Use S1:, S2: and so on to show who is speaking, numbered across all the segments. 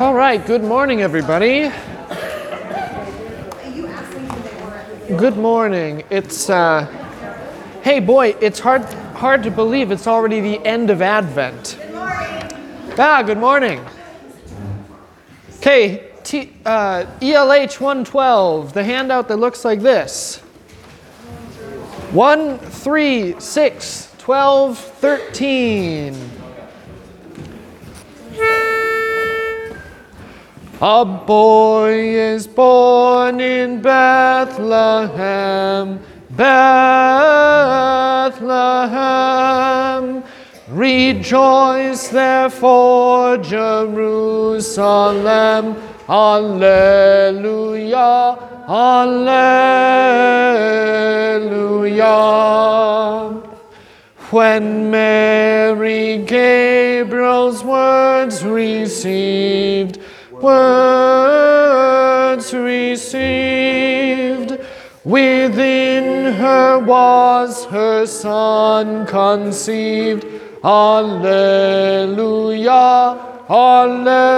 S1: All right, good morning, everybody. Good morning. It's, uh, hey, boy, it's hard, hard to believe it's already the end of Advent. Good morning. Ah, good morning. Okay, T, uh, ELH 112, the handout that looks like this 1, 3, 6, 12, 13. A boy is born in Bethlehem, Bethlehem. Rejoice therefore, Jerusalem. Alleluia, Alleluia. When Mary Gabriel's words received, words received. Within her was her son conceived. Alleluia, Alleluia.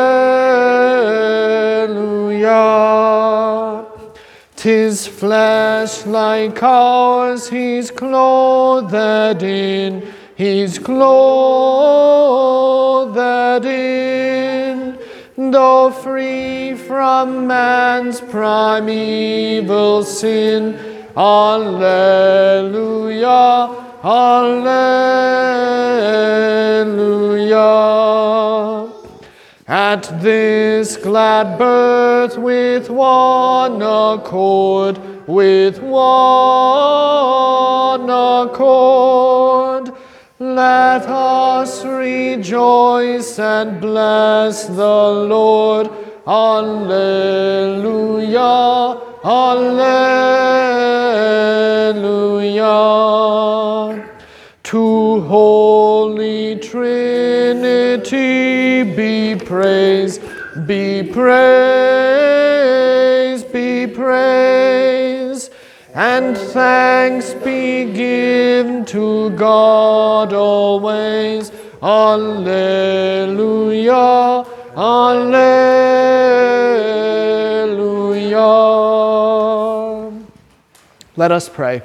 S1: Tis flesh like ours, he's clothed in, he's clothed in though free from man's primeval sin. Alleluia, Alleluia. At this glad birth with one accord, with one accord, let us rejoice and bless the Lord. Alleluia, Alleluia. To Holy Trinity be praise, be praise, be praise and thanks be given to God always. Alleluia, Alleluia. Let us pray.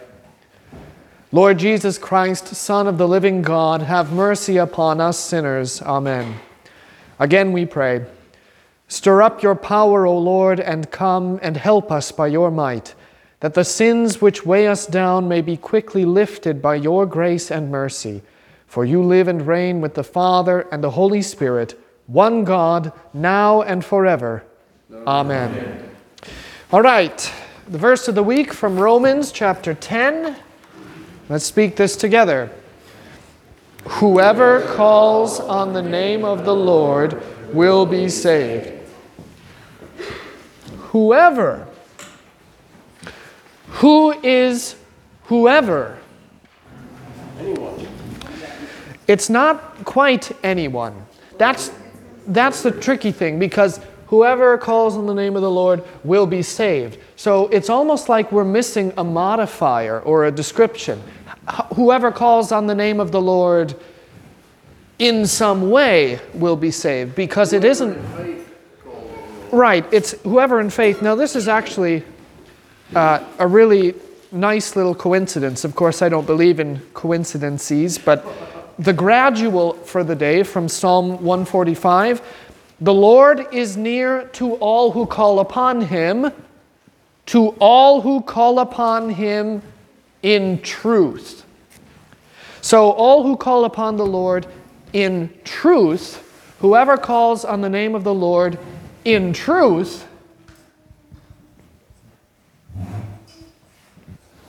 S1: Lord Jesus Christ, Son of the living God, have mercy upon us sinners. Amen. Again we pray. Stir up your power, O Lord, and come and help us by your might that the sins which weigh us down may be quickly lifted by your grace and mercy. For you live and reign with the Father and the Holy Spirit, one God, now and forever. Amen. Amen. All right, the verse of the week from Romans chapter 10. Let's speak this together. Whoever calls on the name of the Lord will be saved. Whoever who is whoever? Anyone. It's not quite anyone. That's, that's the tricky thing because whoever calls on the name of the Lord will be saved. So it's almost like we're missing a modifier or a description. Whoever calls on the name of the Lord in some way will be saved because it isn't. Right, it's whoever in faith. Now, this is actually uh, a really nice little coincidence. Of course, I don't believe in coincidences, but the gradual for the day from Psalm 145 The Lord is near to all who call upon him, to all who call upon him in truth. So, all who call upon the Lord in truth, whoever calls on the name of the Lord in truth,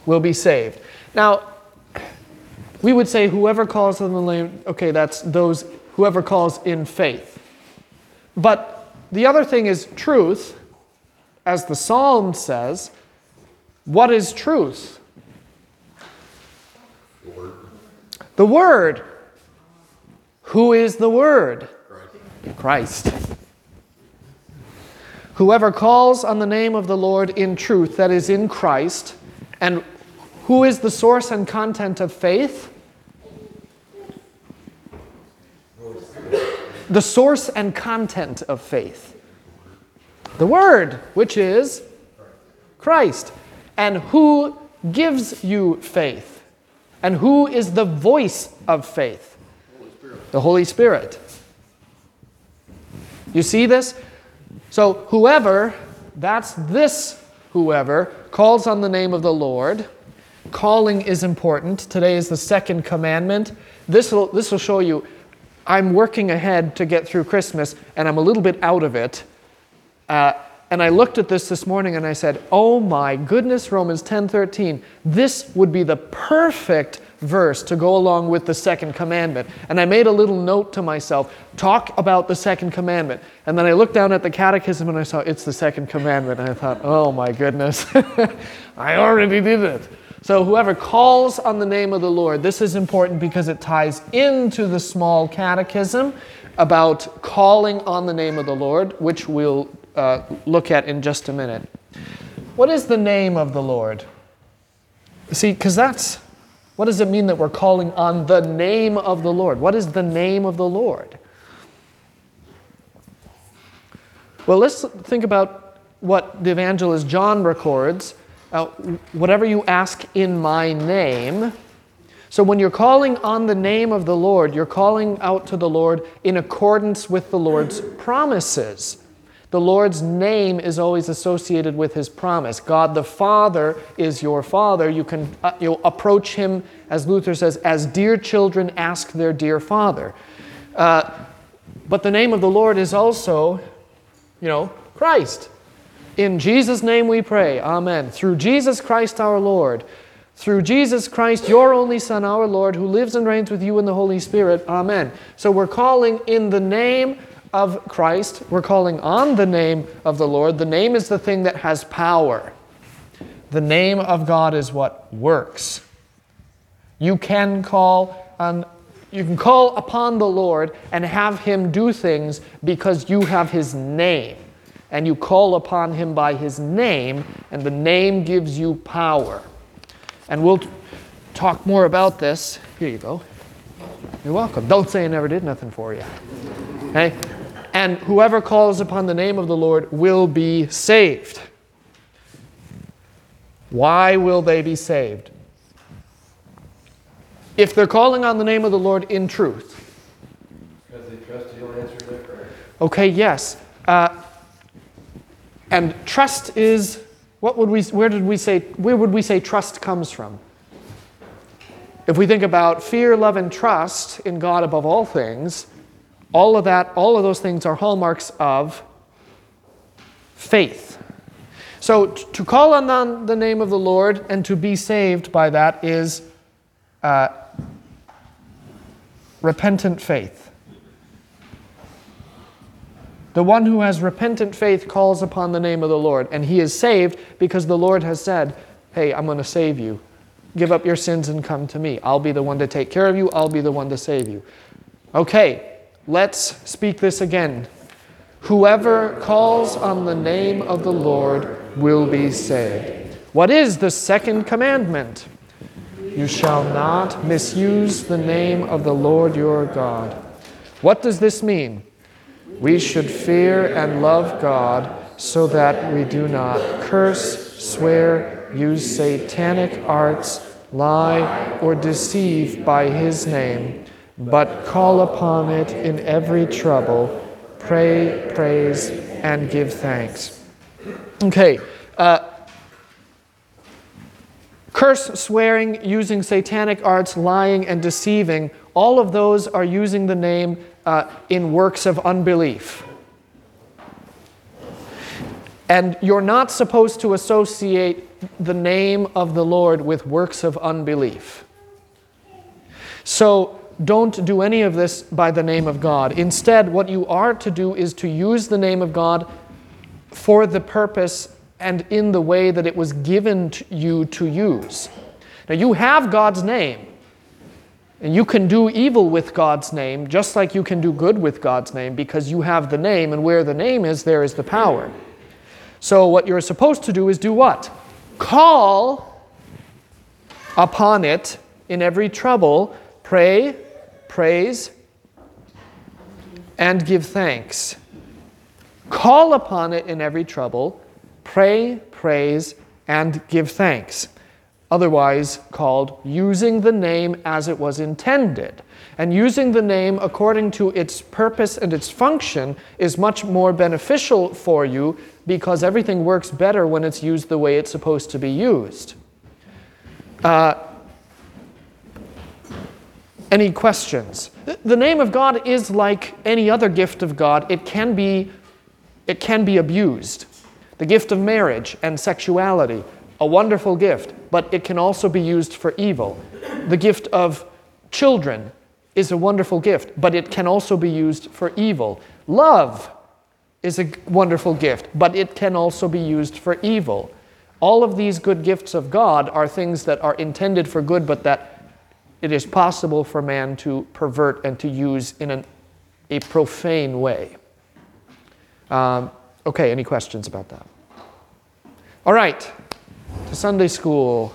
S1: will be saved. Now, we would say whoever calls on the name, okay, that's those, whoever calls in faith. But the other thing is truth, as the psalm says. What is truth? The Word. The Word. Who is the Word? Christ. Christ. Whoever calls on the name of the Lord in truth, that is in Christ, and who is the source and content of faith? the source and content of faith? The Word, which is Christ. And who gives you faith? And who is the voice of faith? Holy the Holy Spirit. You see this? So, whoever, that's this whoever, calls on the name of the Lord. Calling is important. Today is the second commandment. This will, this will show you I'm working ahead to get through Christmas, and I'm a little bit out of it. Uh, and I looked at this this morning and I said, "Oh my goodness, Romans 10:13. This would be the perfect verse to go along with the second commandment." And I made a little note to myself, talk about the second commandment. And then I looked down at the catechism and I saw it's the second commandment and I thought, "Oh my goodness. I already did it." So whoever calls on the name of the Lord, this is important because it ties into the small catechism about calling on the name of the Lord, which we'll uh, look at in just a minute. What is the name of the Lord? See, because that's what does it mean that we're calling on the name of the Lord? What is the name of the Lord? Well, let's think about what the evangelist John records. Uh, whatever you ask in my name. So, when you're calling on the name of the Lord, you're calling out to the Lord in accordance with the Lord's promises. The Lord's name is always associated with his promise. God the Father is your Father. You can uh, you'll approach him, as Luther says, as dear children ask their dear Father. Uh, but the name of the Lord is also, you know, Christ. In Jesus' name we pray. Amen. Through Jesus Christ our Lord. Through Jesus Christ, your only Son, our Lord, who lives and reigns with you in the Holy Spirit. Amen. So we're calling in the name of Christ. We're calling on the name of the Lord. The name is the thing that has power. The name of God is what works. You can call on you can call upon the Lord and have him do things because you have his name. And you call upon him by his name, and the name gives you power. And we'll talk more about this. Here you go. You're welcome. Don't say I never did nothing for you. Okay? and whoever calls upon the name of the Lord will be saved. Why will they be saved? If they're calling on the name of the Lord in truth.
S2: Because they trust He'll answer their prayer.
S1: Okay, yes. Uh, and trust is what would we where did we say where would we say trust comes from? If we think about fear, love, and trust in God above all things, all of that, all of those things are hallmarks of faith. So to call on the name of the Lord and to be saved by that is uh, repentant faith. The one who has repentant faith calls upon the name of the Lord, and he is saved because the Lord has said, Hey, I'm going to save you. Give up your sins and come to me. I'll be the one to take care of you, I'll be the one to save you. Okay, Let's speak this again. Whoever calls on the name of the Lord will be saved. What is the second commandment? You shall not misuse the name of the Lord your God. What does this mean? We should fear and love God so that we do not curse, swear, use satanic arts, lie, or deceive by his name but call upon it in every trouble, pray, praise, and give thanks. Okay. Uh, curse, swearing, using satanic arts, lying, and deceiving, all of those are using the name uh, in works of unbelief. And you're not supposed to associate the name of the Lord with works of unbelief. So, don't do any of this by the name of God. Instead, what you are to do is to use the name of God for the purpose and in the way that it was given to you to use. Now, you have God's name, and you can do evil with God's name just like you can do good with God's name because you have the name, and where the name is, there is the power. So, what you're supposed to do is do what? Call upon it in every trouble, pray, praise, and give thanks. Call upon it in every trouble. Pray, praise, and give thanks. Otherwise called using the name as it was intended. And using the name according to its purpose and its function is much more beneficial for you because everything works better when it's used the way it's supposed to be used. Uh, any questions? The name of God is like any other gift of God. It can be, it can be abused. The gift of marriage and sexuality, a wonderful gift, but it can also be used for evil. The gift of children is a wonderful gift, but it can also be used for evil. Love is a wonderful gift, but it can also be used for evil. All of these good gifts of God are things that are intended for good, but that it is possible for man to pervert and to use in an, a profane way. Um, okay, any questions about that? All right, to Sunday school.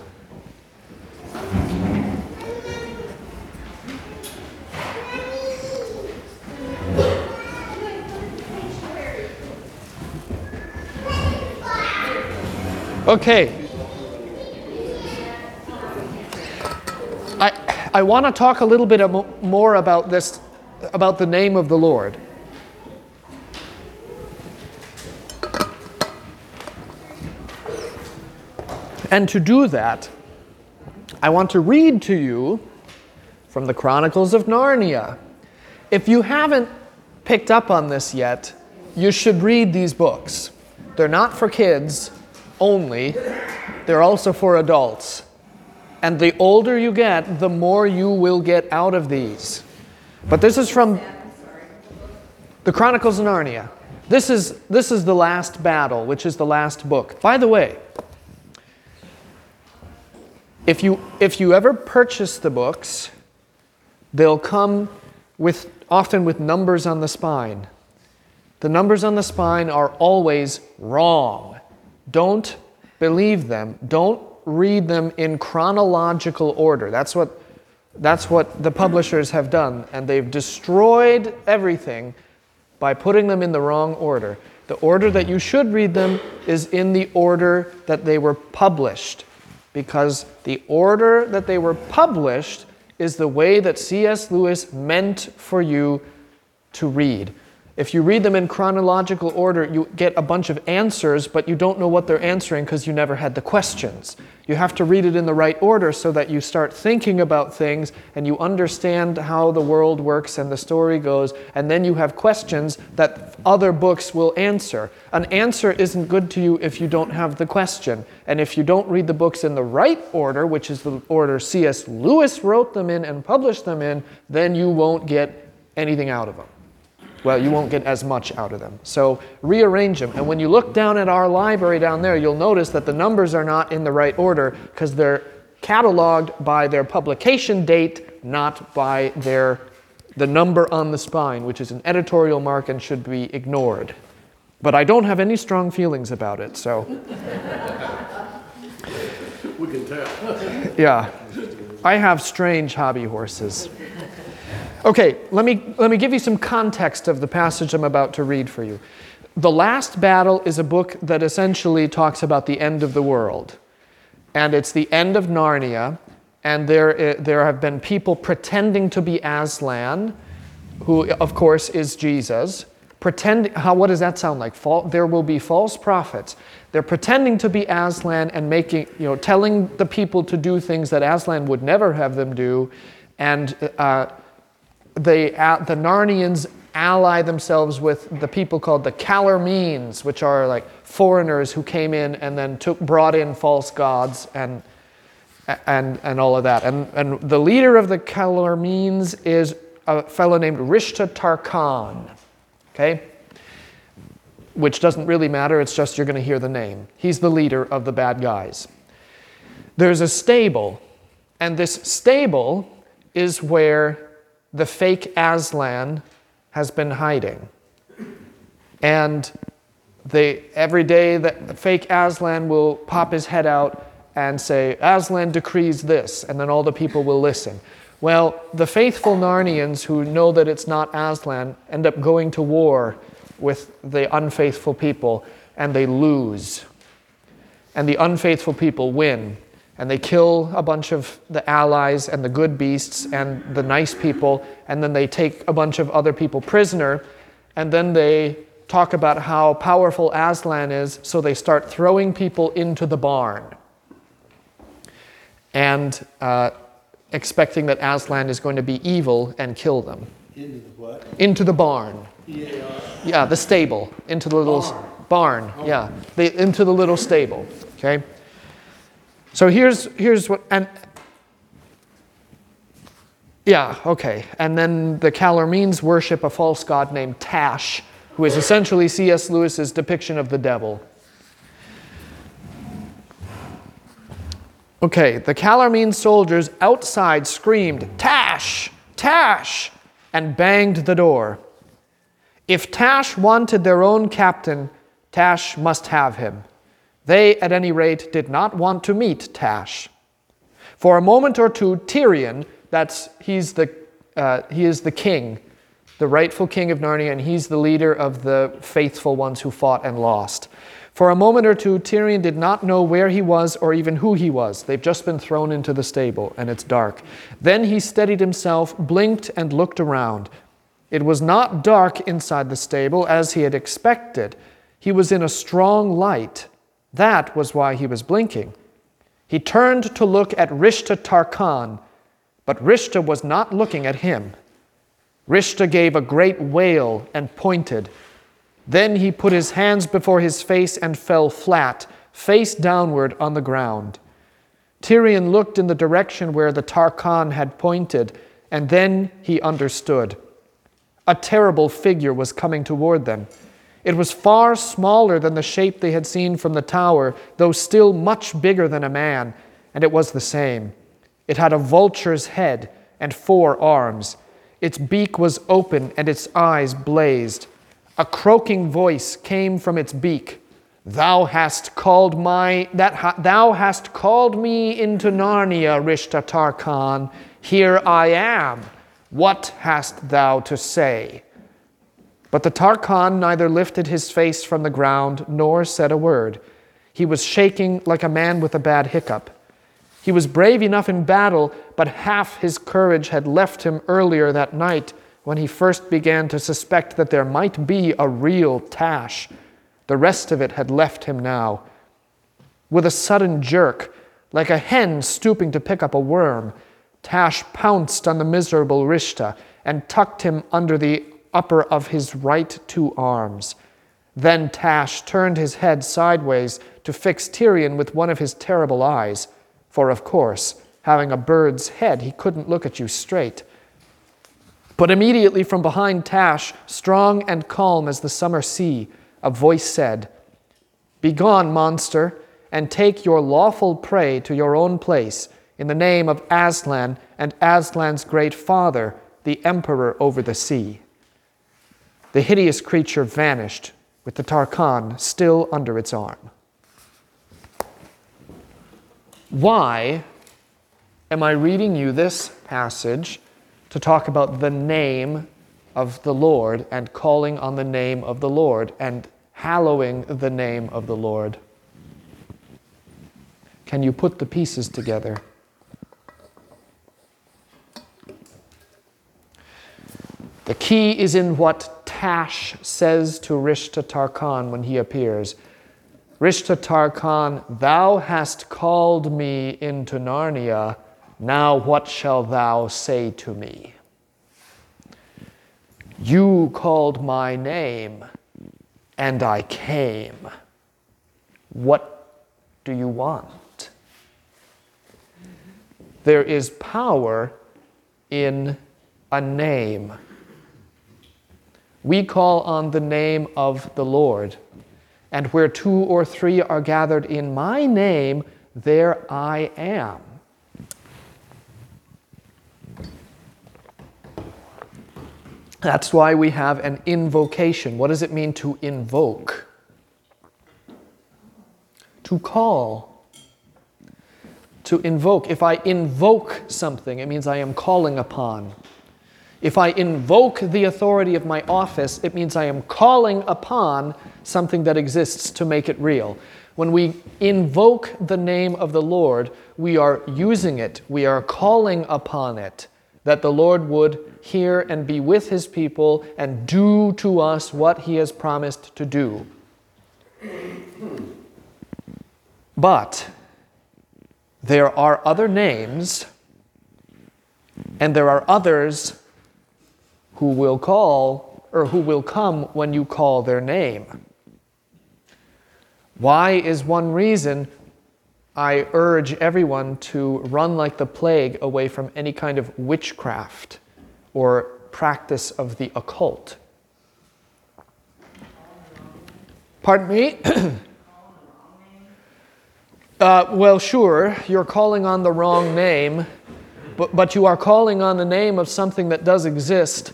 S1: Okay. I, I want to talk a little bit more about this, about the name of the Lord. And to do that, I want to read to you from the Chronicles of Narnia. If you haven't picked up on this yet, you should read these books. They're not for kids only, they're also for adults. And the older you get, the more you will get out of these. But this is from the Chronicles of Narnia. This is, this is the last battle, which is the last book. By the way, if you, if you ever purchase the books, they'll come with, often with numbers on the spine. The numbers on the spine are always wrong. Don't believe them. Don't read them in chronological order. That's what, that's what the publishers have done, and they've destroyed everything by putting them in the wrong order. The order that you should read them is in the order that they were published, because the order that they were published is the way that C.S. Lewis meant for you to read. If you read them in chronological order, you get a bunch of answers, but you don't know what they're answering because you never had the questions. You have to read it in the right order so that you start thinking about things and you understand how the world works and the story goes, and then you have questions that other books will answer. An answer isn't good to you if you don't have the question. And if you don't read the books in the right order, which is the order C.S. Lewis wrote them in and published them in, then you won't get anything out of them well, you won't get as much out of them. So rearrange them. And when you look down at our library down there, you'll notice that the numbers are not in the right order because they're cataloged by their publication date, not by their the number on the spine, which is an editorial mark and should be ignored. But I don't have any strong feelings about it, so.
S2: we can tell.
S1: yeah. I have strange hobby horses. Okay, let me, let me give you some context of the passage I'm about to read for you. The Last Battle is a book that essentially talks about the end of the world. And it's the end of Narnia, and there, eh, there have been people pretending to be Aslan, who, of course, is Jesus. Pretend, how, what does that sound like? Fal, there will be false prophets. They're pretending to be Aslan and making, you know, telling the people to do things that Aslan would never have them do. And uh, the, uh, the Narnians ally themselves with the people called the Calormenes, which are like foreigners who came in and then took, brought in false gods and, and, and all of that. And, and the leader of the Calormenes is a fellow named Rishda Tarkaan, okay? Which doesn't really matter, it's just you're going to hear the name. He's the leader of the bad guys. There's a stable, and this stable is where the fake Aslan has been hiding. And they, every day, the fake Aslan will pop his head out and say, Aslan decrees this, and then all the people will listen. Well, the faithful Narnians who know that it's not Aslan end up going to war with the unfaithful people and they lose. And the unfaithful people win. And they kill a bunch of the allies and the good beasts and the nice people. And then they take a bunch of other people prisoner. And then they talk about how powerful Aslan is. So they start throwing people into the barn. And uh, expecting that Aslan is going to be evil and kill them.
S2: Into the what?
S1: Into the barn.
S2: E-A-R.
S1: Yeah, the stable. Into the little s- barn. Yeah, the, into the little stable. Okay. So here's here's what and yeah okay and then the Calormenes worship a false god named Tash, who is essentially C.S. Lewis's depiction of the devil. Okay, the Calormene soldiers outside screamed, Tash! Tash! and banged the door. If Tash wanted their own captain, Tash must have him. They, at any rate, did not want to meet Tash. For a moment or two, Tirian, that's he's the uh, he is the king, the rightful king of Narnia, and he's the leader of the faithful ones who fought and lost. For a moment or two, Tirian did not know where he was or even who he was. They've just been thrown into the stable, and it's dark. Then he steadied himself, blinked, and looked around. It was not dark inside the stable as he had expected. He was in a strong light. That was why he was blinking. He turned to look at Rishda Tarkaan, but Rishda was not looking at him. Rishda gave a great wail and pointed. Then he put his hands before his face and fell flat, face downward on the ground. Tirian looked in the direction where the Tarkaan had pointed, and then he understood. A terrible figure was coming toward them. It was far smaller than the shape they had seen from the tower, though still much bigger than a man, and it was the same. It had a vulture's head and four arms. Its beak was open and its eyes blazed. A croaking voice came from its beak. Thou hast called my that ha, thou hast called me into Narnia, Rishda Tarkaan. Here I am. What hast thou to say? But the Tarkaan neither lifted his face from the ground nor said a word. He was shaking like a man with a bad hiccup. He was brave enough in battle, but half his courage had left him earlier that night when he first began to suspect that there might be a real Tash. The rest of it had left him now. With a sudden jerk, like a hen stooping to pick up a worm, Tash pounced on the miserable Rishda and tucked him under the upper of his right two arms. Then Tash turned his head sideways to fix Tirian with one of his terrible eyes, for of course, having a bird's head, he couldn't look at you straight. But immediately from behind Tash, strong and calm as the summer sea, a voice said, Begone, monster, and take your lawful prey to your own place in the name of Aslan and Aslan's great father, the emperor over the sea. The hideous creature vanished with the Tarkaan still under its arm. Why am I reading you this passage to talk about the name of the Lord and calling on the name of the Lord and hallowing the name of the Lord? Can you put the pieces together? The key is in what Tash says to Rishda Tarkaan when he appears. Rishda Tarkaan, thou hast called me into Narnia, now what shall thou say to me? You called my name, and I came. What do you want? There is power in a name. We call on the name of the Lord. And where two or three are gathered in my name, there I am. That's why we have an invocation. What does it mean to invoke? To call. To invoke. If I invoke something, it means I am calling upon. If I invoke the authority of my office, it means I am calling upon something that exists to make it real. When we invoke the name of the Lord, we are using it, we are calling upon it, that the Lord would hear and be with his people and do to us what he has promised to do. But there are other names, and there are others who will call or who will come when you call their name. Why is one reason I urge everyone to run like the plague away from any kind of witchcraft or practice of the occult. Pardon me? uh, well, sure, you're calling on the wrong name, but, but you are calling on the name of something that does exist.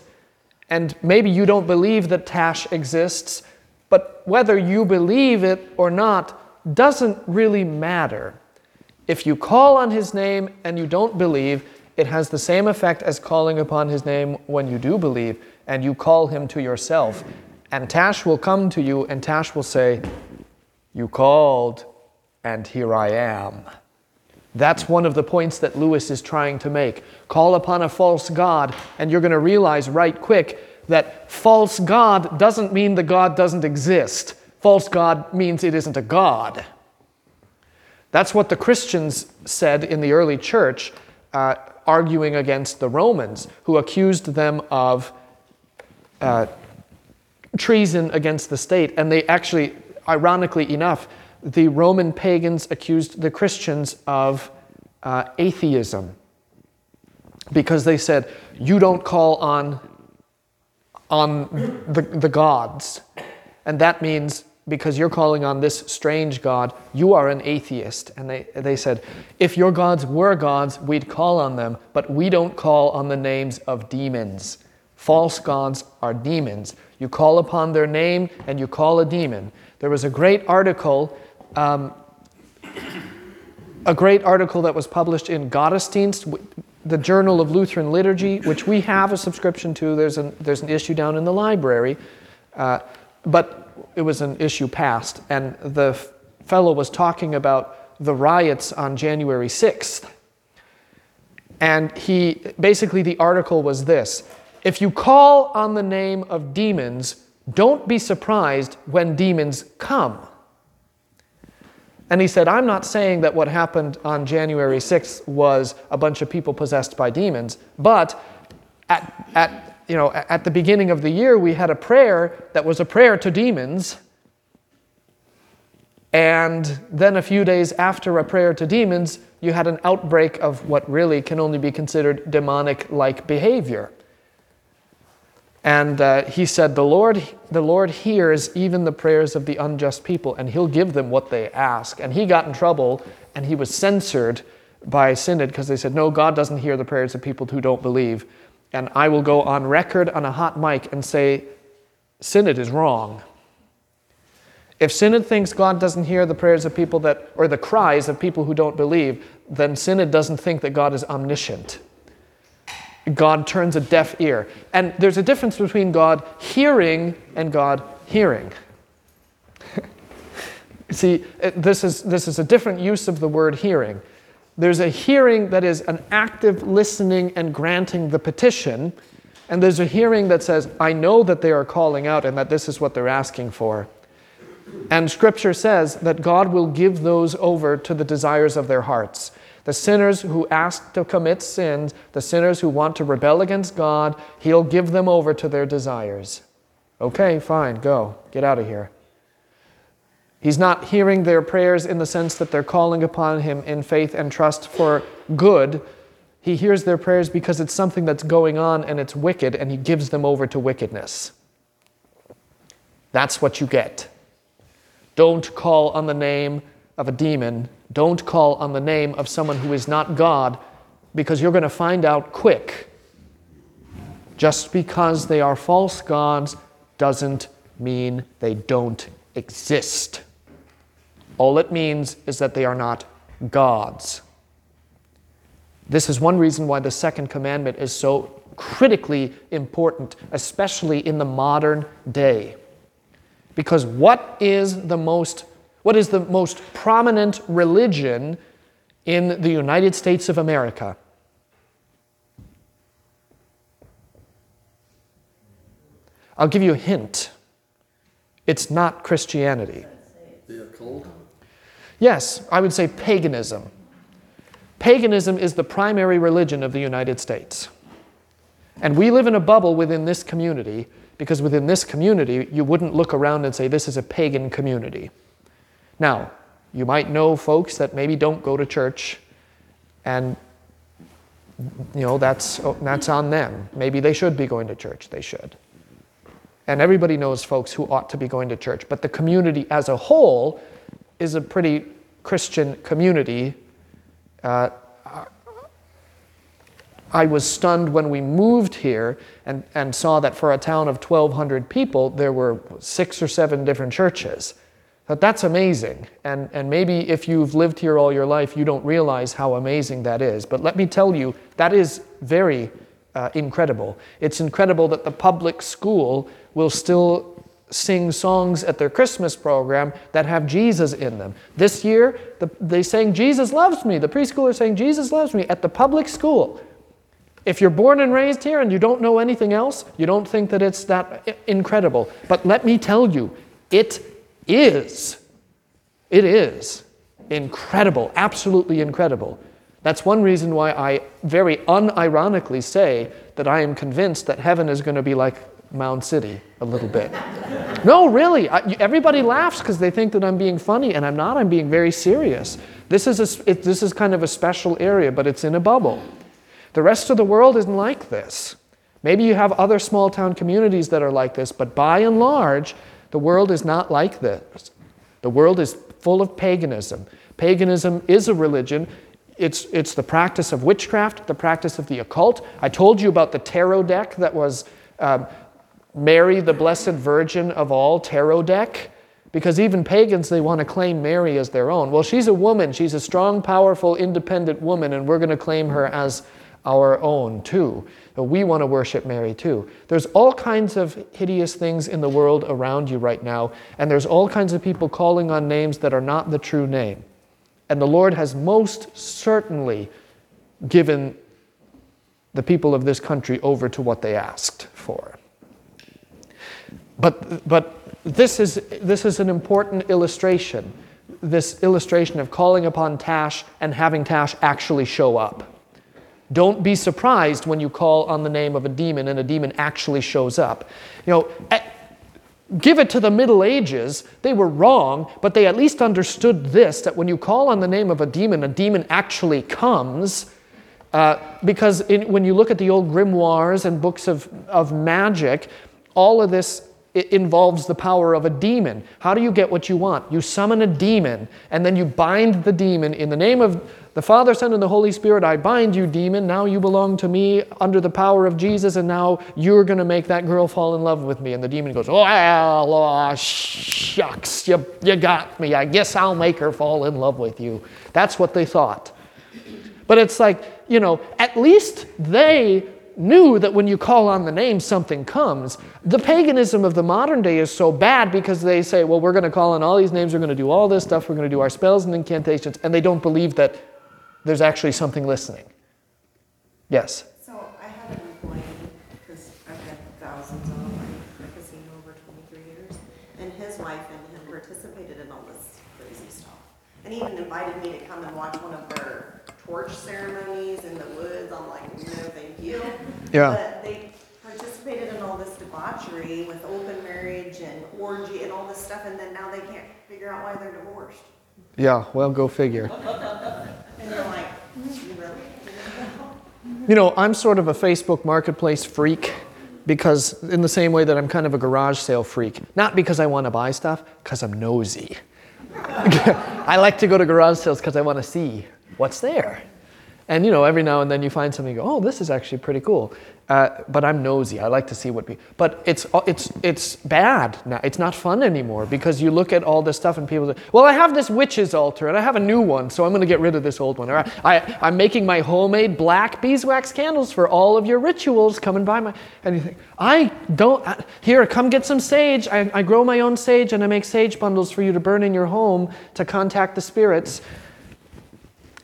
S1: And maybe you don't believe that Tash exists, but whether you believe it or not doesn't really matter. If you call on his name and you don't believe, it has the same effect as calling upon his name when you do believe and you call him to yourself. And Tash will come to you and Tash will say, You called, and here I am. That's one of the points that Lewis is trying to make. Call upon a false God, and you're going to realize right quick that false God doesn't mean the God doesn't exist. False God means it isn't a God. That's what the Christians said in the early church, uh, arguing against the Romans, who accused them of uh, treason against the state. And they actually, ironically enough, the Roman pagans accused the Christians of uh, atheism because they said, You don't call on on the, the gods. And that means because you're calling on this strange God, you are an atheist. And they, they said, if your gods were gods, we'd call on them, but we don't call on the names of demons. False gods are demons. You call upon their name and you call a demon. There was a great article, um, a great article that was published in Gottesdienst, the Journal of Lutheran Liturgy, which we have a subscription to. There's an, there's an issue down in the library, uh, but it was an issue past. And the f- fellow was talking about the riots on January 6th. And he basically, the article was this If you call on the name of demons, don't be surprised when demons come. And he said, I'm not saying that what happened on January 6th was a bunch of people possessed by demons, but at, at, you know, at the beginning of the year, we had a prayer that was a prayer to demons. And then a few days after a prayer to demons, you had an outbreak of what really can only be considered demonic like behavior. And uh, he said, the Lord, the Lord hears even the prayers of the unjust people, and he'll give them what they ask. And he got in trouble, and he was censored by Synod because they said, No, God doesn't hear the prayers of people who don't believe. And I will go on record on a hot mic and say, Synod is wrong. If Synod thinks God doesn't hear the prayers of people that, or the cries of people who don't believe, then Synod doesn't think that God is omniscient. God turns a deaf ear. And there's a difference between God hearing and God hearing. See, this is, this is a different use of the word hearing. There's a hearing that is an active listening and granting the petition, and there's a hearing that says, I know that they are calling out and that this is what they're asking for. And scripture says that God will give those over to the desires of their hearts. The sinners who ask to commit sins, the sinners who want to rebel against God, He'll give them over to their desires. Okay, fine, go. Get out of here. He's not hearing their prayers in the sense that they're calling upon Him in faith and trust for good. He hears their prayers because it's something that's going on and it's wicked, and He gives them over to wickedness. That's what you get. Don't call on the name of a demon don't call on the name of someone who is not God because you're going to find out quick. Just because they are false gods doesn't mean they don't exist. All it means is that they are not gods. This is one reason why the second commandment is so critically important, especially in the modern day. Because what is the most what is the most prominent religion in the United States of America? I'll give you a hint. It's not Christianity. Yes, I would say paganism. Paganism is the primary religion of the United States. And we live in a bubble within this community because within this community, you wouldn't look around and say, this is a pagan community. Now, you might know folks that maybe don't go to church, and you know, that's, that's on them. Maybe they should be going to church, they should. And everybody knows folks who ought to be going to church, but the community as a whole is a pretty Christian community. Uh, I was stunned when we moved here and, and saw that for a town of 1,200 people, there were six or seven different churches. But that's amazing. And, and maybe if you've lived here all your life, you don't realize how amazing that is. But let me tell you, that is very uh, incredible. It's incredible that the public school will still sing songs at their Christmas program that have Jesus in them. This year, the, they sang Jesus Loves Me. The preschoolers sang Jesus Loves Me at the public school. If you're born and raised here and you don't know anything else, you don't think that it's that incredible. But let me tell you, it is. It is incredible, absolutely incredible. That's one reason why I very unironically say that I am convinced that heaven is going to be like Mound City a little bit. no, really. I, everybody laughs because they think that I'm being funny, and I'm not. I'm being very serious. This is, a, it, this is kind of a special area, but it's in a bubble. The rest of the world isn't like this. Maybe you have other small town communities that are like this, but by and large, the world is not like this. The world is full of paganism. Paganism is a religion. It's, it's the practice of witchcraft, the practice of the occult. I told you about the tarot deck that was um, Mary, the Blessed Virgin of all tarot deck. Because even pagans, they want to claim Mary as their own. Well, she's a woman. She's a strong, powerful, independent woman, and we're going to claim her as our own too. But we want to worship Mary too. There's all kinds of hideous things in the world around you right now, and there's all kinds of people calling on names that are not the true name. And the Lord has most certainly given the people of this country over to what they asked for. But, but this, is, this is an important illustration this illustration of calling upon Tash and having Tash actually show up. Don't be surprised when you call on the name of a demon and a demon actually shows up. You know, at, give it to the Middle Ages, they were wrong, but they at least understood this that when you call on the name of a demon, a demon actually comes. Uh, because in, when you look at the old grimoires and books of, of magic, all of this it involves the power of a demon. How do you get what you want? You summon a demon, and then you bind the demon in the name of the Father, Son, and the Holy Spirit, I bind you, demon. Now you belong to me under the power of Jesus, and now you're going to make that girl fall in love with me. And the demon goes, Well, oh, shucks, you, you got me. I guess I'll make her fall in love with you. That's what they thought. But it's like, you know, at least they knew that when you call on the name, something comes. The paganism of the modern day is so bad because they say, well, we're going to call on all these names, we're going to do all this stuff, we're going to do our spells and incantations, and they don't believe that there's actually something listening. Yes?
S3: So I had an employee, because I've got thousands of them in the casino over 23 years, and his wife and him participated in all this crazy stuff. And even invited me to come and watch one of their torch ceremonies in the woods. I'm like, no, thank you.
S1: Yeah.
S3: But they participated in all this debauchery with open marriage and orgy and all this stuff, and then now they can't figure out why they're divorced.
S1: Yeah, well, go figure.
S3: Like. You
S1: know, I'm sort of a Facebook marketplace freak because, in the same way that I'm kind of a garage sale freak, not because I want to buy stuff, because I'm nosy. I like to go to garage sales because I want to see what's there. And you know, every now and then you find something. You go, oh, this is actually pretty cool. Uh, but I'm nosy. I like to see what. Be- but it's it's it's bad now. It's not fun anymore because you look at all this stuff and people say, well, I have this witch's altar and I have a new one, so I'm going to get rid of this old one. Or I, I'm making my homemade black beeswax candles for all of your rituals. Come and buy my. And you think, I don't. I, here, come get some sage. I, I grow my own sage and I make sage bundles for you to burn in your home to contact the spirits.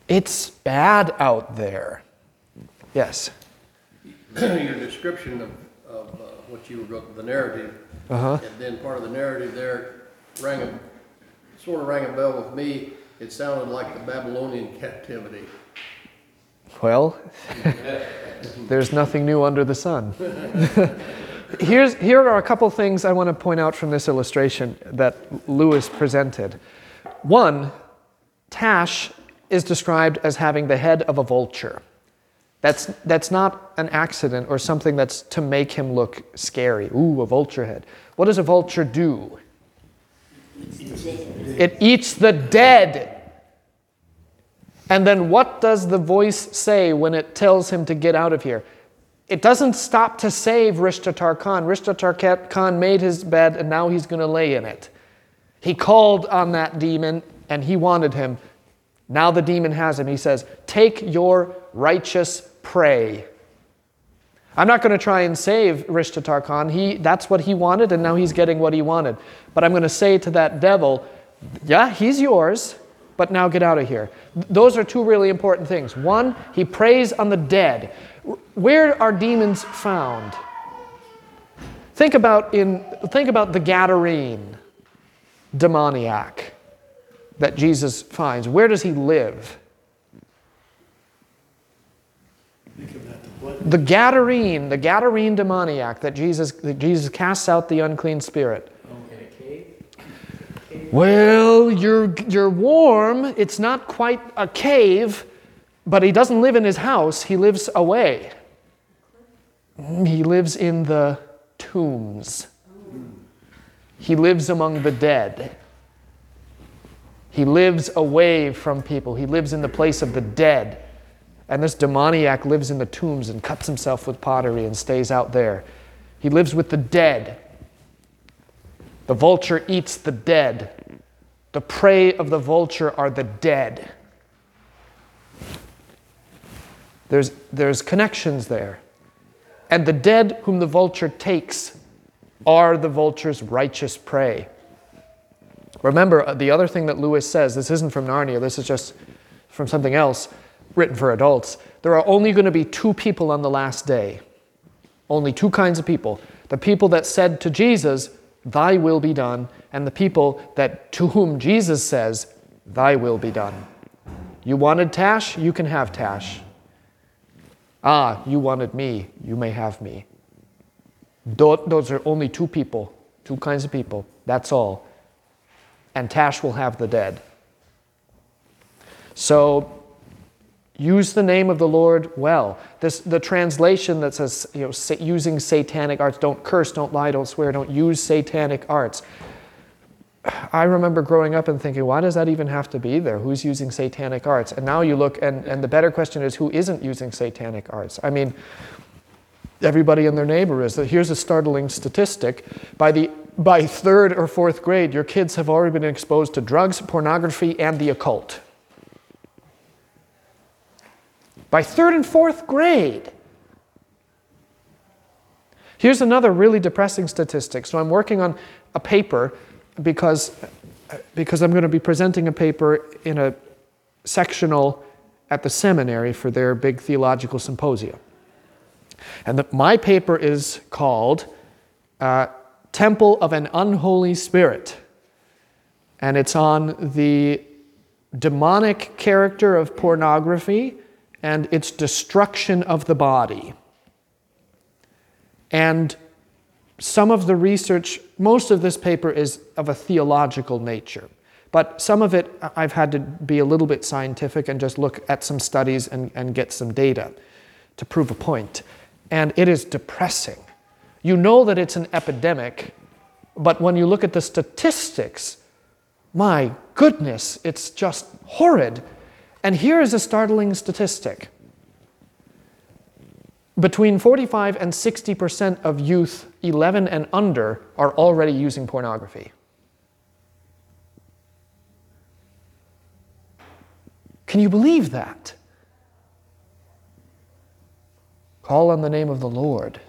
S1: It's bad out there. Yes.
S2: Your description of, of uh, what you wrote, the narrative,
S1: Uh-huh.
S2: and then part of the narrative there rang a, sort of rang a bell with me. It sounded like the Babylonian captivity.
S1: Well, there's nothing new under the sun. Here's, here are a couple things I want to point out from this illustration that Lewis presented. One, Tash is described as having the head of a vulture. That's, that's not an accident or something that's to make him look scary. Ooh, a vulture head. What does a vulture do? It eats the dead. And then what does the voice say when it tells him to get out of here? It doesn't stop to save Rishda Tarkaan. Rishda Tarkaan made his bed and now he's going to lay in it. He called on that demon and he wanted him. Now the demon has him. He says, Take your righteous prey. I'm not going to try and save Rishda Tarkaan. He, that's what he wanted, and now he's getting what he wanted. But I'm going to say to that devil, Yeah, he's yours, but now get out of here. Those are two really important things. One, he preys on the dead. Where are demons found? Think about, in, think about the Gadarene demoniac that Jesus finds. Where does he live? The Gadarene, the Gadarene demoniac that Jesus, that Jesus casts out the unclean spirit. Well, you're, you're warm. It's not quite a cave, but he doesn't live in his house. He lives away. He lives in the tombs. He lives among the dead. He lives away from people. He lives in the place of the dead. And this demoniac lives in the tombs and cuts himself with pottery and stays out there. He lives with the dead. The vulture eats the dead. The prey of the vulture are the dead. There's, there's connections there. And the dead whom the vulture takes are the vulture's righteous prey. Remember, uh, the other thing that Lewis says, this isn't from Narnia, this is just from something else written for adults. There are only going to be two people on the last day. Only two kinds of people. The people that said to Jesus, Thy will be done, and the people that to whom Jesus says, Thy will be done. You wanted Tash, you can have Tash. Ah, you wanted me, you may have me. Those are only two people, two kinds of people. That's all. And Tash will have the dead. So use the name of the Lord well. This, the translation that says, you know, sa- using satanic arts, don't curse, don't lie, don't swear, don't use satanic arts. I remember growing up and thinking, why does that even have to be there? Who's using satanic arts? And now you look, and, and the better question is, who isn't using satanic arts? I mean, everybody and their neighbor is. Here's a startling statistic. By, the, by third or fourth grade, your kids have already been exposed to drugs, pornography, and the occult. By third and fourth grade. Here's another really depressing statistic. So I'm working on a paper because, because I'm going to be presenting a paper in a sectional at the seminary for their big theological symposium. And the, my paper is called uh, Temple of an Unholy Spirit. And it's on the demonic character of pornography and its destruction of the body. And some of the research, most of this paper is of a theological nature. But some of it, I've had to be a little bit scientific and just look at some studies and, and get some data to prove a point. And it is depressing. You know that it's an epidemic, but when you look at the statistics, my goodness, it's just horrid. And here is a startling statistic between 45 and 60% of youth 11 and under are already using pornography. Can you believe that? Call on the name of the Lord.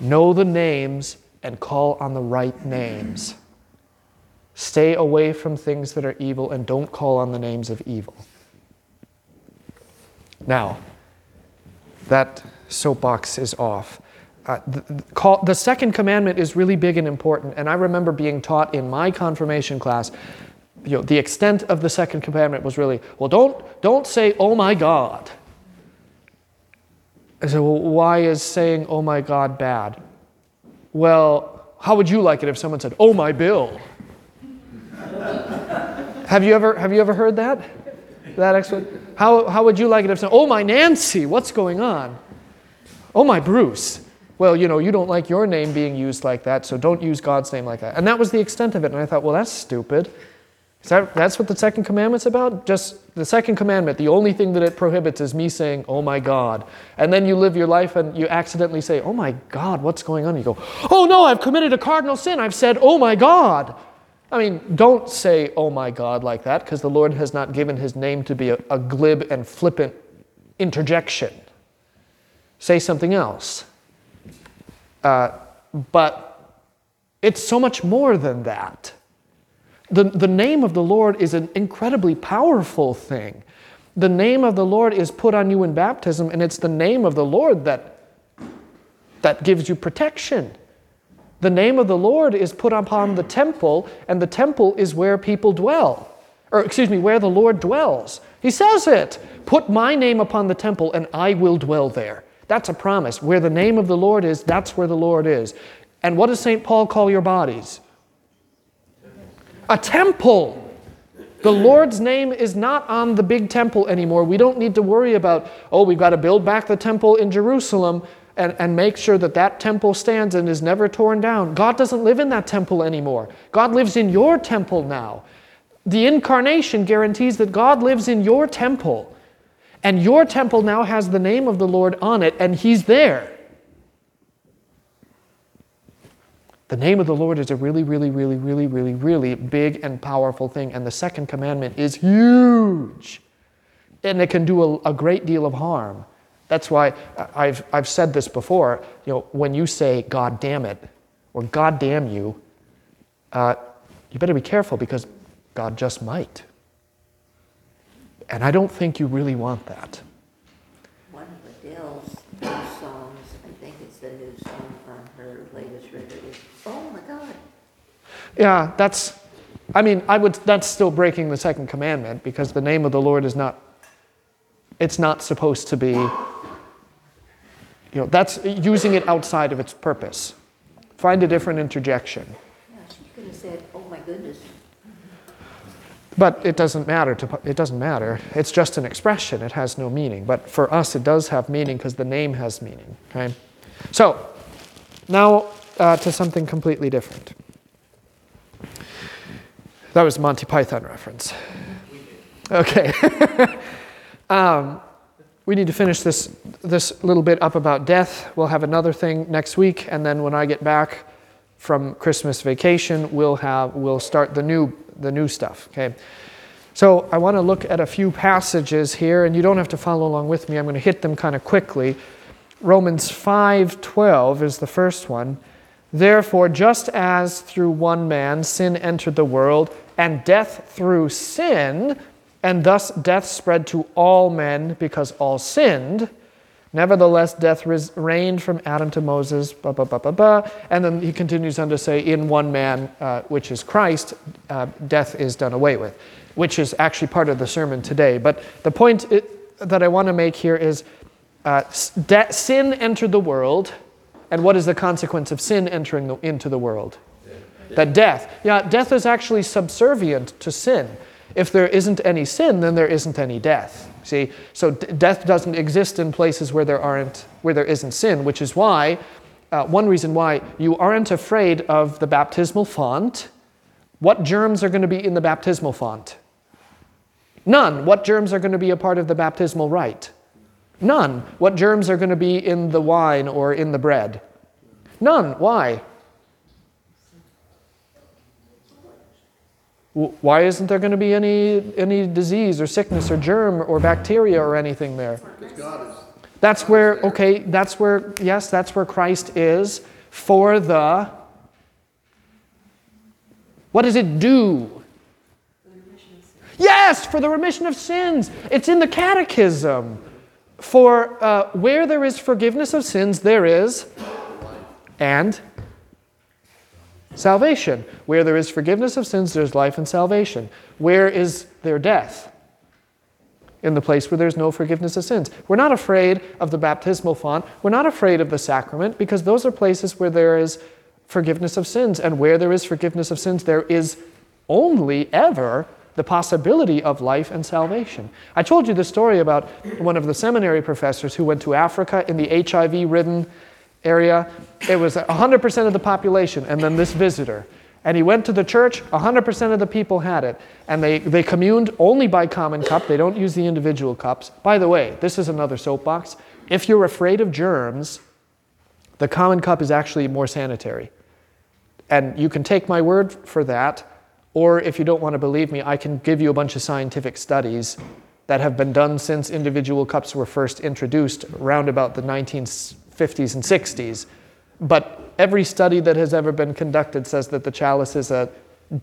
S1: Know the names and call on the right names. Stay away from things that are evil and don't call on the names of evil. Now, that soapbox is off. Uh, the, call, the second commandment is really big and important, and I remember being taught in my confirmation class. You know, the extent of the second commandment was really well. Don't don't say, "Oh my God." I said, well, why is saying "Oh my God" bad? Well, how would you like it if someone said, "Oh my Bill"? have you ever have you ever heard that? That explanation? How, how would you like it if someone, oh my Nancy, what's going on? Oh my Bruce. Well, you know, you don't like your name being used like that, so don't use God's name like that. And that was the extent of it. And I thought, well, that's stupid. That, that's what the second commandment's about? Just the second commandment, the only thing that it prohibits is me saying, oh my God. And then you live your life and you accidentally say, oh my God, what's going on? You go, oh no, I've committed a cardinal sin. I've said, oh my God. I mean, don't say, oh my God, like that, because the Lord has not given his name to be a, a, glib and flippant interjection. Say something else. Uh, but it's so much more than that. The, the name of the Lord is an incredibly powerful thing. The name of the Lord is put on you in baptism, and it's the name of the Lord that, that gives you protection. The name of the Lord is put upon the temple, and the temple is where people dwell. Or, excuse me, where the Lord dwells. He says it Put my name upon the temple, and I will dwell there. That's a promise. Where the name of the Lord is, that's where the Lord is. And what does St. Paul call your bodies? A temple. The Lord's name is not on the big temple anymore. We don't need to worry about, oh, we've got to build back the temple in Jerusalem and, and make sure that that temple stands and is never torn down. God doesn't live in that temple anymore. God lives in your temple now. The incarnation guarantees that God lives in your temple. And your temple now has the name of the Lord on it, and He's there. The name of the Lord is a really, really, really, really, really, really big and powerful thing. And the second commandment is huge. And it can do a, a great deal of harm. That's why I've, I've said this before. You know, when you say "God damn it" or "God damn you," uh, you better be careful because God just might. And I don't think you really want that.
S4: One of Adele's new songs, I think it's the new song on her latest record, is "Oh my God."
S1: Yeah, that's. I mean, I would. That's still breaking the second commandment because the name of the Lord is not. It's not supposed to be you know, that's using it outside of its purpose. Find a different interjection.
S4: Yeah, she could have said, oh my goodness.
S1: But it doesn't matter. To, it doesn't matter. It's just an expression. It has no meaning. But for us, it does have meaning because the name has meaning. Okay. So now uh, to something completely different. That was Monty Python reference. Okay. um, we need to finish this, this little bit up about death. We'll have another thing next week, and then when I get back from Christmas vacation, we'll, have, we'll start the new, the new stuff. Okay? So I want to look at a few passages here, and you don't have to follow along with me. I'm going to hit them kind of quickly. Romans 5:12 is the first one. Therefore, just as through one man sin entered the world, and death through sin, and thus death spread to all men because all sinned. Nevertheless, death reigned from Adam to Moses, blah, blah, blah, blah, blah. And then he continues on to say, in one man, uh, which is Christ, uh, death is done away with, which is actually part of the sermon today. But the point it, that I want to make here is uh, de- sin entered the world, and what is the consequence of sin entering the, into the world? Death. That death. Yeah, death is actually subservient to sin. If there isn't any sin, then there isn't any death. See, so d- death doesn't exist in places where there aren't, where there isn't sin, which is why, uh, one reason why you aren't afraid of the baptismal font. What germs are going to be in the baptismal font? None. What germs are going to be a part of the baptismal rite? None. What germs are going to be in the wine or in the bread? None. Why? Why isn't there going to be any, any disease or sickness or germ or bacteria or anything there? That's where, okay, that's where, yes, that's where Christ is for the. What does it do? Yes, for the remission of sins. It's in the catechism. For uh, where there is forgiveness of sins, there is and salvation. Where there is forgiveness of sins, there's life and salvation. Where is there death? in the place where there's no forgiveness of sins. We're not afraid of the baptismal font. We're not afraid of the sacrament because those are places where there is forgiveness of sins. And where there is forgiveness of sins, there is only ever the possibility of life and salvation. I told you the story about one of the seminary professors who went to Africa in the HIV ridden area. It was 100% of the population, and then this visitor. And he went to the church, 100% of the people had it. And they, they communed only by common cup. They don't use the individual cups. By the way, this is another soapbox. If you're afraid of germs, the common cup is actually more sanitary. And you can take my word for that, or if you don't want to believe me, I can give you a bunch of scientific studies that have been done since individual cups were first introduced around about the 1950s and 60s. But every study that has ever been conducted says that the chalice is a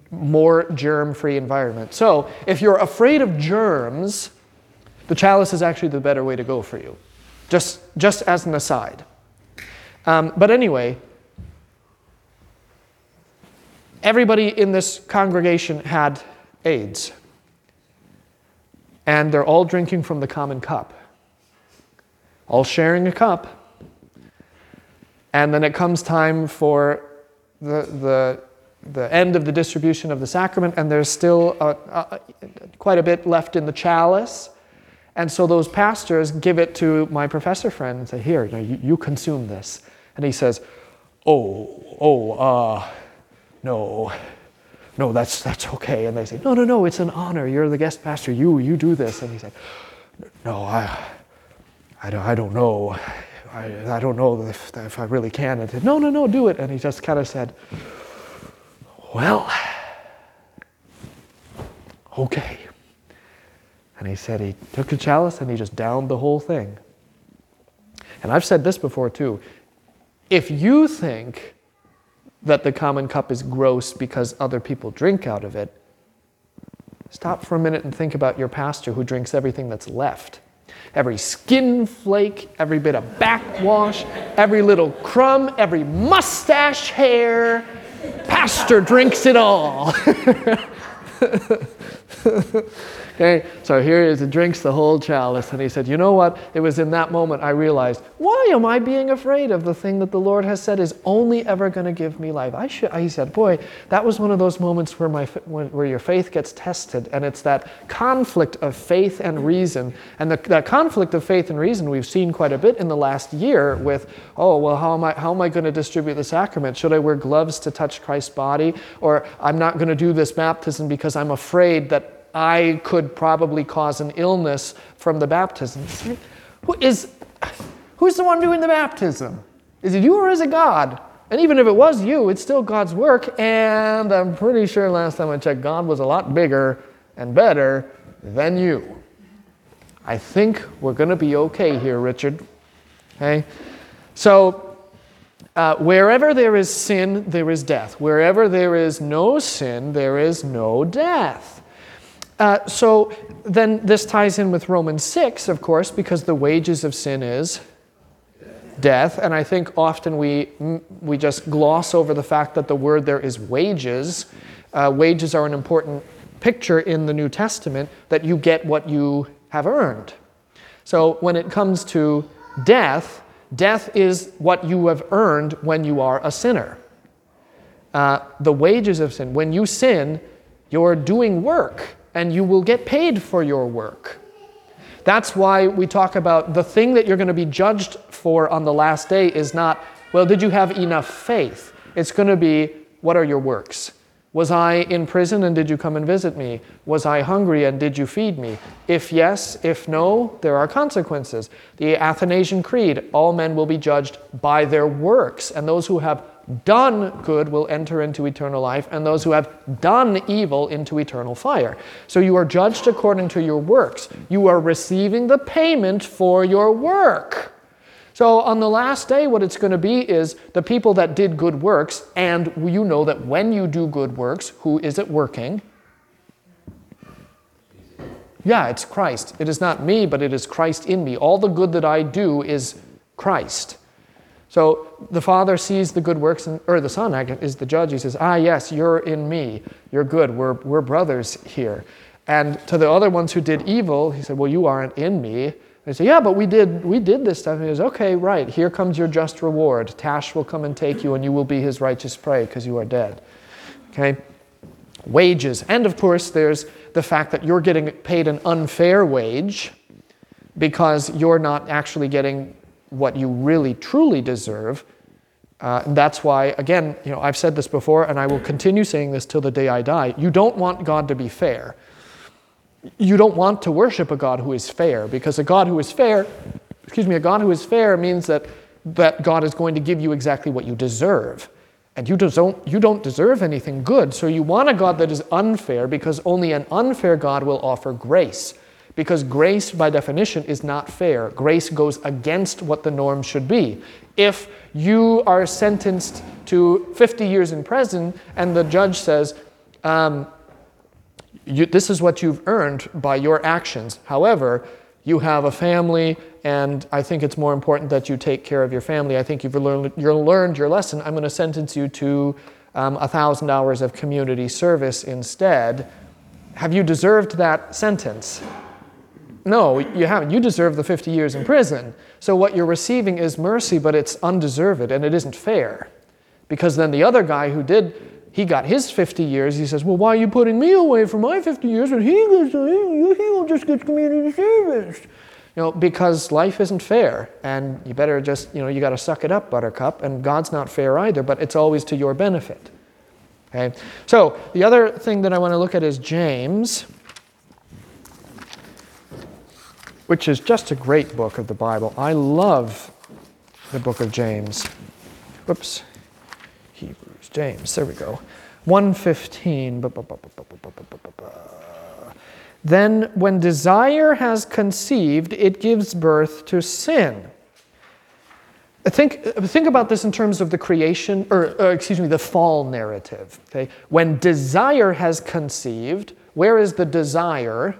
S1: more germ free environment. So if you're afraid of germs, the chalice is actually the better way to go for you, just, just as an aside. Um, but anyway, everybody in this congregation had AIDS. And they're all drinking from the common cup, all sharing a cup. And then it comes time for the, the, the end of the distribution of the sacrament, and there's still a, a, quite a bit left in the chalice. And so those pastors give it to my professor friend and say, Here, you, you consume this. And he says, Oh, oh, uh, no, no, that's, that's okay. And they say, No, no, no, it's an honor. You're the guest pastor. You, you do this. And he said, No, I, I, don't, I don't know. I, I don't know if, if I really can. And said, No, no, no, do it. And he just kind of said, Well, okay. And he said he took the chalice and he just downed the whole thing. And I've said this before too. If you think that the common cup is gross because other people drink out of it, stop for a minute and think about your pastor who drinks everything that's left. Every skin flake, every bit of backwash, every little crumb, every mustache hair. Pastor drinks it all. okay, so here he is, he drinks the whole chalice, and he said, You know what? It was in that moment I realized, why am I being afraid of the thing that the Lord has said is only ever going to give me life? I should, he said, Boy, that was one of those moments where, my, where your faith gets tested, and it's that conflict of faith and reason. And the, that conflict of faith and reason we've seen quite a bit in the last year with, oh, well, how am I, how am I going to distribute the sacrament? Should I wear gloves to touch Christ's body? Or I'm not going to do this baptism because I'm afraid that I could probably cause an illness from the baptism. Who is, who's the one doing the baptism? Is it you or is it God? And even if it was you, it's still God's work. And I'm pretty sure last time I checked, God was a lot bigger and better than you. I think we're going to be okay here, Richard. Okay? So, uh, wherever there is sin, there is death. Wherever there is no sin, there is no death. Uh, so then this ties in with Romans 6, of course, because the wages of sin is death. And I think often we, we just gloss over the fact that the word there is wages. Uh, wages are an important picture in the New Testament that you get what you have earned. So when it comes to death, death is what you have earned when you are a sinner. Uh, the wages of sin, when you sin, you're doing work and you will get paid for your work. That's why we talk about the thing that you're going to be judged for on the last day is not, well, did you have enough faith? It's going to be, what are your works? Was I in prison and did you come and visit me? Was I hungry and did you feed me? If yes, if no, there are consequences. The Athanasian Creed all men will be judged by their works, and those who have done good will enter into eternal life, and those who have done evil into eternal fire. So you are judged according to your works. You are receiving the payment for your work. So on the last day, what it's going to be is the people that did good works, and you know that when you do good works, who is it working? Yeah, it's Christ. It is not me, but it is Christ in me. All the good that I do is Christ. So the Father sees the good works, and, or the Son is the judge. He says, Ah, yes, you're in me. You're good. We're, we're brothers here. And to the other ones who did evil, he said, Well, you aren't in me. They say, yeah, but we did, we did this stuff. And he goes, okay, right, here comes your just reward. Tash will come and take you, and you will be his righteous prey because you are dead. Okay? Wages. And of course, there's the fact that you're getting paid an unfair wage because you're not actually getting what you really truly deserve. Uh, and that's why, again, you know, I've said this before, and I will continue saying this till the day I die. You don't want God to be fair you don't want to worship a God who is fair because a God who is fair, excuse me, a God who is fair means that, that God is going to give you exactly what you deserve. And you don't, you don't deserve anything good. So you want a God that is unfair because only an unfair God will offer grace. Because grace, by definition, is not fair. Grace goes against what the norm should be. If you are sentenced to 50 years in prison and the judge says, um, you, this is what you've earned by your actions. However, you have a family, and I think it's more important that you take care of your family. I think you've learned, you learned your lesson. I'm going to sentence you to um, 1,000 hours of community service instead. Have you deserved that sentence? No, you haven't. You deserve the 50 years in prison. So what you're receiving is mercy, but it's undeserved and it isn't fair. Because then the other guy who did he got his 50 years. He says, Well, why are you putting me away for my 50 years when he goes to, he, he will just get community service? You know, because life isn't fair, and you better just, you know, you got to suck it up, Buttercup. And God's not fair either, but it's always to your benefit. Okay? So, the other thing that I want to look at is James, which is just a great book of the Bible. I love the book of James. Whoops. Hebrews, James, there we go. 115. Then, when desire has conceived, it gives birth to sin. Think, think about this in terms of the creation, or uh, excuse me, the fall narrative. Okay? When desire has conceived, where is the desire?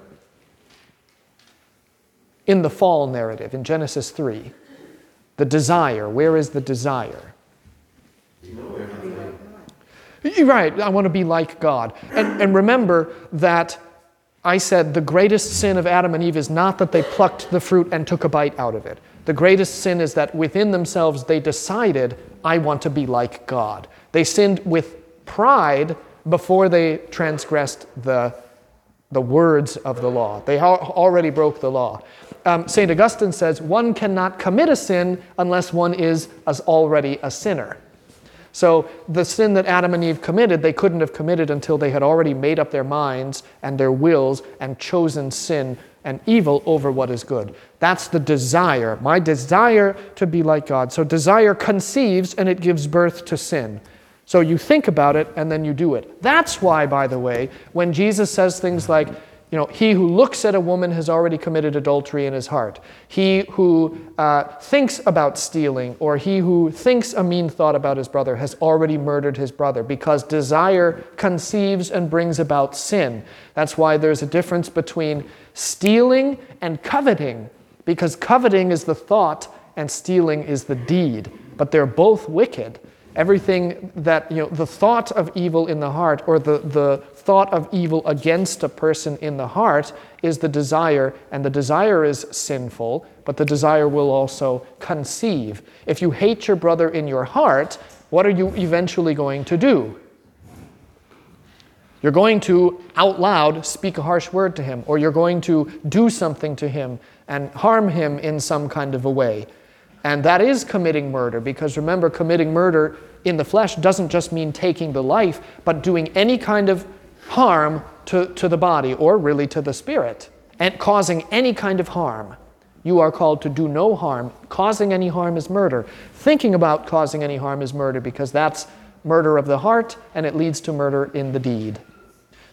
S1: In the fall narrative, in Genesis 3. The desire, where is the desire? Right, I want to be like God. And, and remember that I said the greatest sin of Adam and Eve is not that they plucked the fruit and took a bite out of it. The greatest sin is that within themselves they decided, I want to be like God. They sinned with pride before they transgressed the, the words of the law. They already broke the law. Um, St. Augustine says, one cannot commit a sin unless one is as already a sinner. So the sin that Adam and Eve committed, they couldn't have committed until they had already made up their minds and their wills and chosen sin and evil over what is good. That's the desire, my desire to be like God. So desire conceives and it gives birth to sin. So you think about it and then you do it. That's why, by the way, when Jesus says things like, you know, he who looks at a woman has already committed adultery in his heart. He who uh, thinks about stealing or he who thinks a mean thought about his brother has already murdered his brother because desire conceives and brings about sin. That's why there's a difference between stealing and coveting because coveting is the thought and stealing is the deed. But they're both wicked. Everything that, you know, the thought of evil in the heart or the, the thought of evil against a person in the heart is the desire, and the desire is sinful, but the desire will also conceive. If you hate your brother in your heart, what are you eventually going to do? You're going to out loud speak a harsh word to him, or you're going to do something to him and harm him in some kind of a way. And that is committing murder, because remember, committing murder in the flesh doesn't just mean taking the life, but doing any kind of harm to, to the body or really to the spirit and causing any kind of harm. You are called to do no harm. Causing any harm is murder. Thinking about causing any harm is murder because that's murder of the heart and it leads to murder in the deed.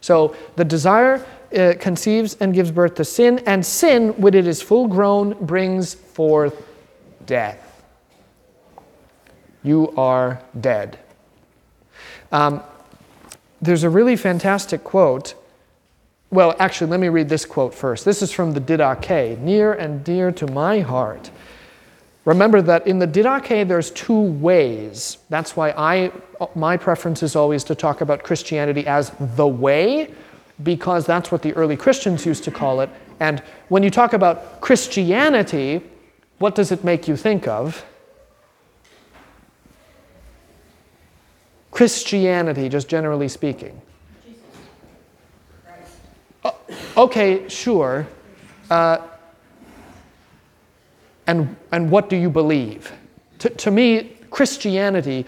S1: So the desire uh, conceives and gives birth to sin, and sin, when it is full grown, brings forth death. You are dead. Um, there's a really fantastic quote. Well, actually, let me read this quote first. This is from the Didache, near and dear to my heart. Remember that in the Didache, there's two ways. That's why I, my preference is always to talk about Christianity as the way, because that's what the early Christians used to call it. And when you talk about Christianity, what does it make you think of? Christianity, just generally speaking. Uh, okay, sure. Uh, and, and what do you believe? To, to me, Christianity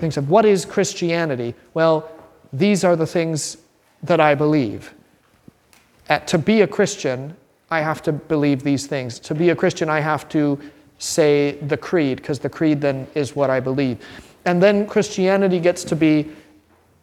S1: thinks of what is Christianity? Well, these are the things that I believe. At, to be a Christian, I have to believe these things. To be a Christian, I have to say the creed, because the creed then is what I believe. And then Christianity gets to be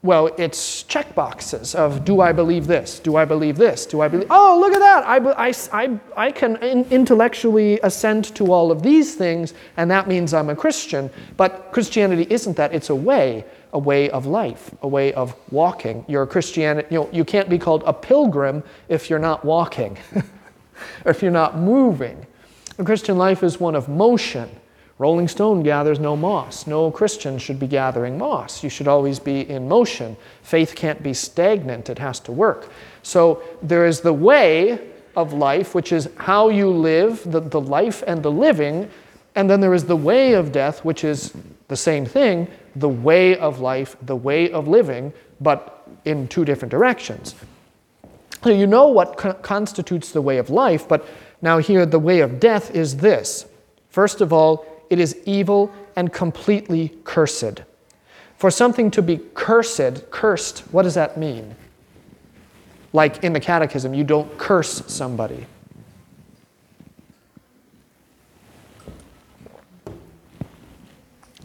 S1: well, it's check boxes of do I believe this? Do I believe this? Do I believe? Oh, look at that! I, I, I, I can intellectually assent to all of these things, and that means I'm a Christian. But Christianity isn't that. It's a way, a way of life, a way of walking. You're a Christianity. You know, you can't be called a pilgrim if you're not walking, if you're not moving. A Christian life is one of motion. Rolling Stone gathers no moss. No Christian should be gathering moss. You should always be in motion. Faith can't be stagnant, it has to work. So there is the way of life, which is how you live, the, the life and the living. And then there is the way of death, which is the same thing, the way of life, the way of living, but in two different directions. So you know what co- constitutes the way of life, but now here the way of death is this. First of all, it is evil and completely cursed. For something to be cursed, cursed, what does that mean? Like in the catechism, you don't curse somebody.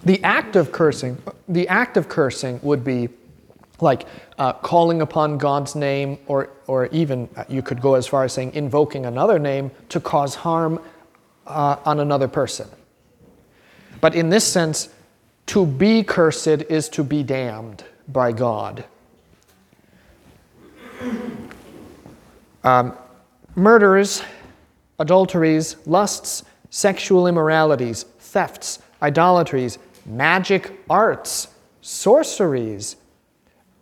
S1: The act of cursing, the act of cursing would be like uh, calling upon God's name, or, or even uh, you could go as far as saying invoking another name to cause harm uh, on another person. But in this sense, to be cursed is to be damned by God. Um, murders, adulteries, lusts, sexual immoralities, thefts, idolatries, magic arts, sorceries.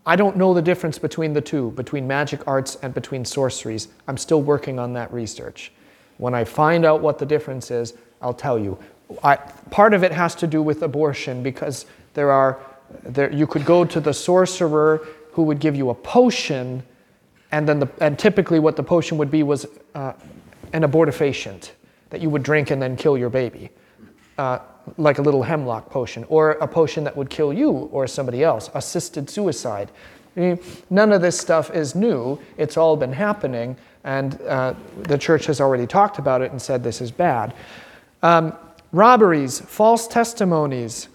S1: I don't know the difference between the two, between magic arts and between sorceries. I'm still working on that research. When I find out what the difference is, I'll tell you. I, part of it has to do with abortion because there are, there, you could go to the sorcerer who would give you a potion, and then the, and typically what the potion would be was uh, an abortifacient that you would drink and then kill your baby, uh, like a little hemlock potion, or a potion that would kill you or somebody else, assisted suicide. I mean, none of this stuff is new. It's all been happening, and uh, the church has already talked about it and said this is bad. Um, robberies, false testimonies,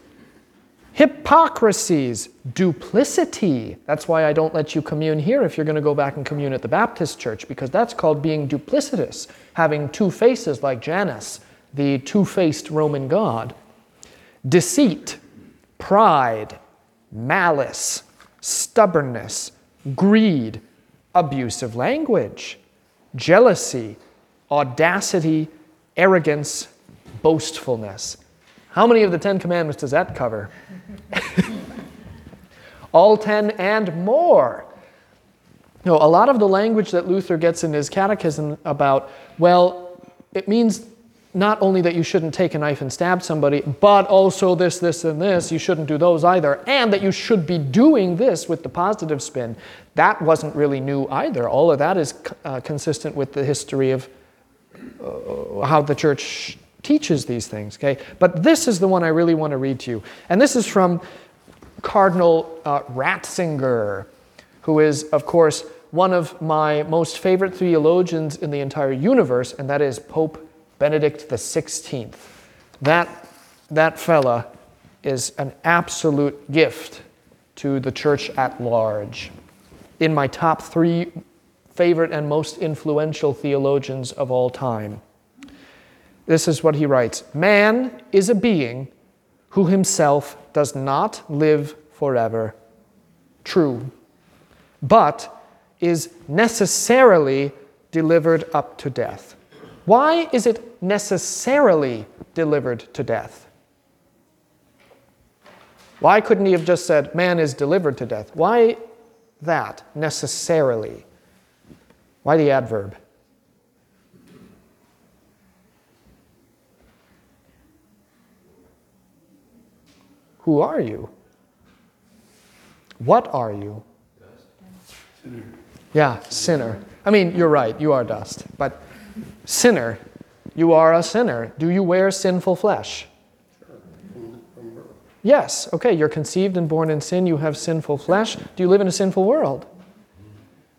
S1: hypocrisies, duplicity. That's why I don't let you commune here if you're going to go back and commune at the Baptist church, because that's called being duplicitous, having two faces like Janus, the two faced Roman god. Deceit, pride, malice, stubbornness, greed, abusive language, jealousy, audacity, arrogance, boastfulness. How many of the Ten Commandments does that cover? All ten and more. No, a lot of the language that Luther gets in his catechism about, well, it means not only that you shouldn't take a knife and stab somebody, but also this, this, and this. You shouldn't do those either. And that you should be doing this with the positive spin. That wasn't really new either. All of that is uh, consistent with the history of uh, how the church teaches these things, okay? But this is the one I really want to read to you. And this is from Cardinal uh, Ratzinger, who is, of course, one of my most favorite theologians in the entire universe, and that is Pope Benedict XVI. That, that fella is an absolute gift to the church at large. In my top three favorite and most influential theologians of all time. This is what he writes Man is a being who himself does not live forever. True. But is necessarily delivered up to death. Why is it necessarily delivered to death? Why couldn't he have just said, man is delivered to death? Why that necessarily? Why the adverb? Who are you? What are you? Sinner. Yeah, sinner. I mean, you're right, you are dust. But sinner, you are a sinner. Do you wear sinful flesh? Yes, okay, you're conceived and born in sin, you have sinful flesh. Do you live in a sinful world?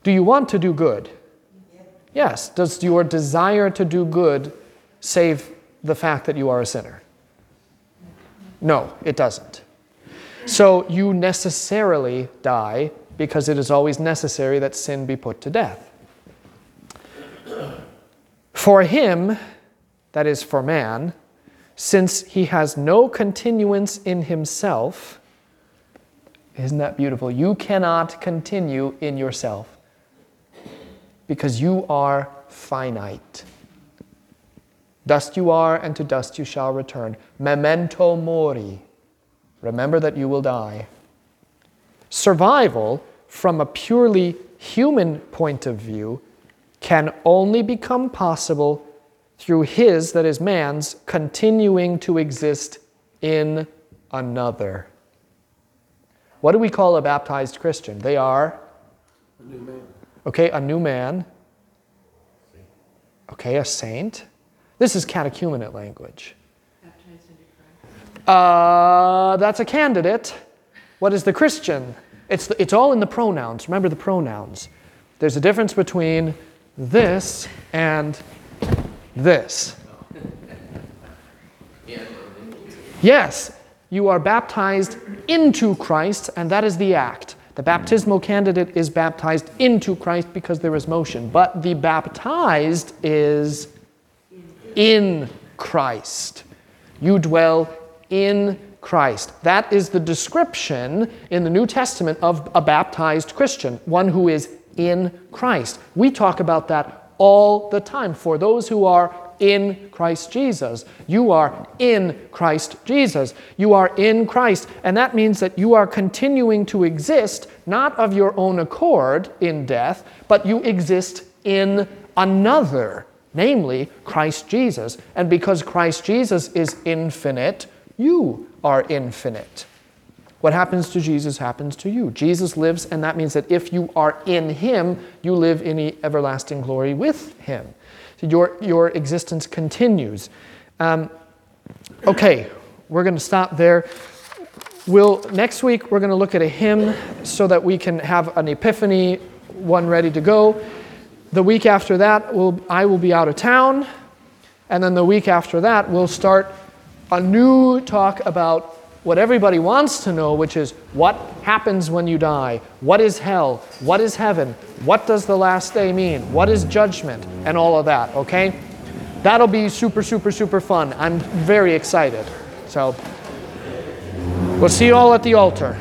S1: Do you want to do good? Yes. Does your desire to do good save the fact that you are a sinner? No, it doesn't. So you necessarily die because it is always necessary that sin be put to death. For him, that is for man, since he has no continuance in himself, isn't that beautiful? You cannot continue in yourself because you are finite. Dust you are, and to dust you shall return. Memento mori. Remember that you will die. Survival, from a purely human point of view, can only become possible through his, that is man's, continuing to exist in another. What do we call a baptized Christian? They are,
S2: A new man.
S1: okay, a new man. Okay, a saint. This is catechumenate language. Baptized into correct. Uh, that's a candidate. What is the Christian? It's, it's all in the pronouns. Remember the pronouns. There's a difference between this and this. Yes, you are baptized into Christ, and that is the act. The baptismal candidate is baptized into Christ because there is motion, but the baptized is in Christ. You dwell in Christ. That is the description in the New Testament of a baptized Christian, one who is in Christ. We talk about that all the time. For those who are in Christ Jesus, you are in Christ Jesus. You are in Christ. And that means that you are continuing to exist, not of your own accord in death, but you exist in another, namely Christ Jesus. And because Christ Jesus is infinite, you are infinite. What happens to Jesus happens to you. Jesus lives, and that means that if you are in Him, you live in everlasting glory with Him. So your, your existence continues. Um, okay, we're going to stop there. We'll, next week, we're going to look at a hymn so that we can have an epiphany, one ready to go. The week after that, we'll, I will be out of town. And then the week after that, we'll start a new talk about what everybody wants to know, which is what happens when you die? What is hell? What is heaven? What does the last day mean? What is judgment? And all of that, okay? That'll be super, super, super fun. I'm very excited. So, we'll see you all at the altar.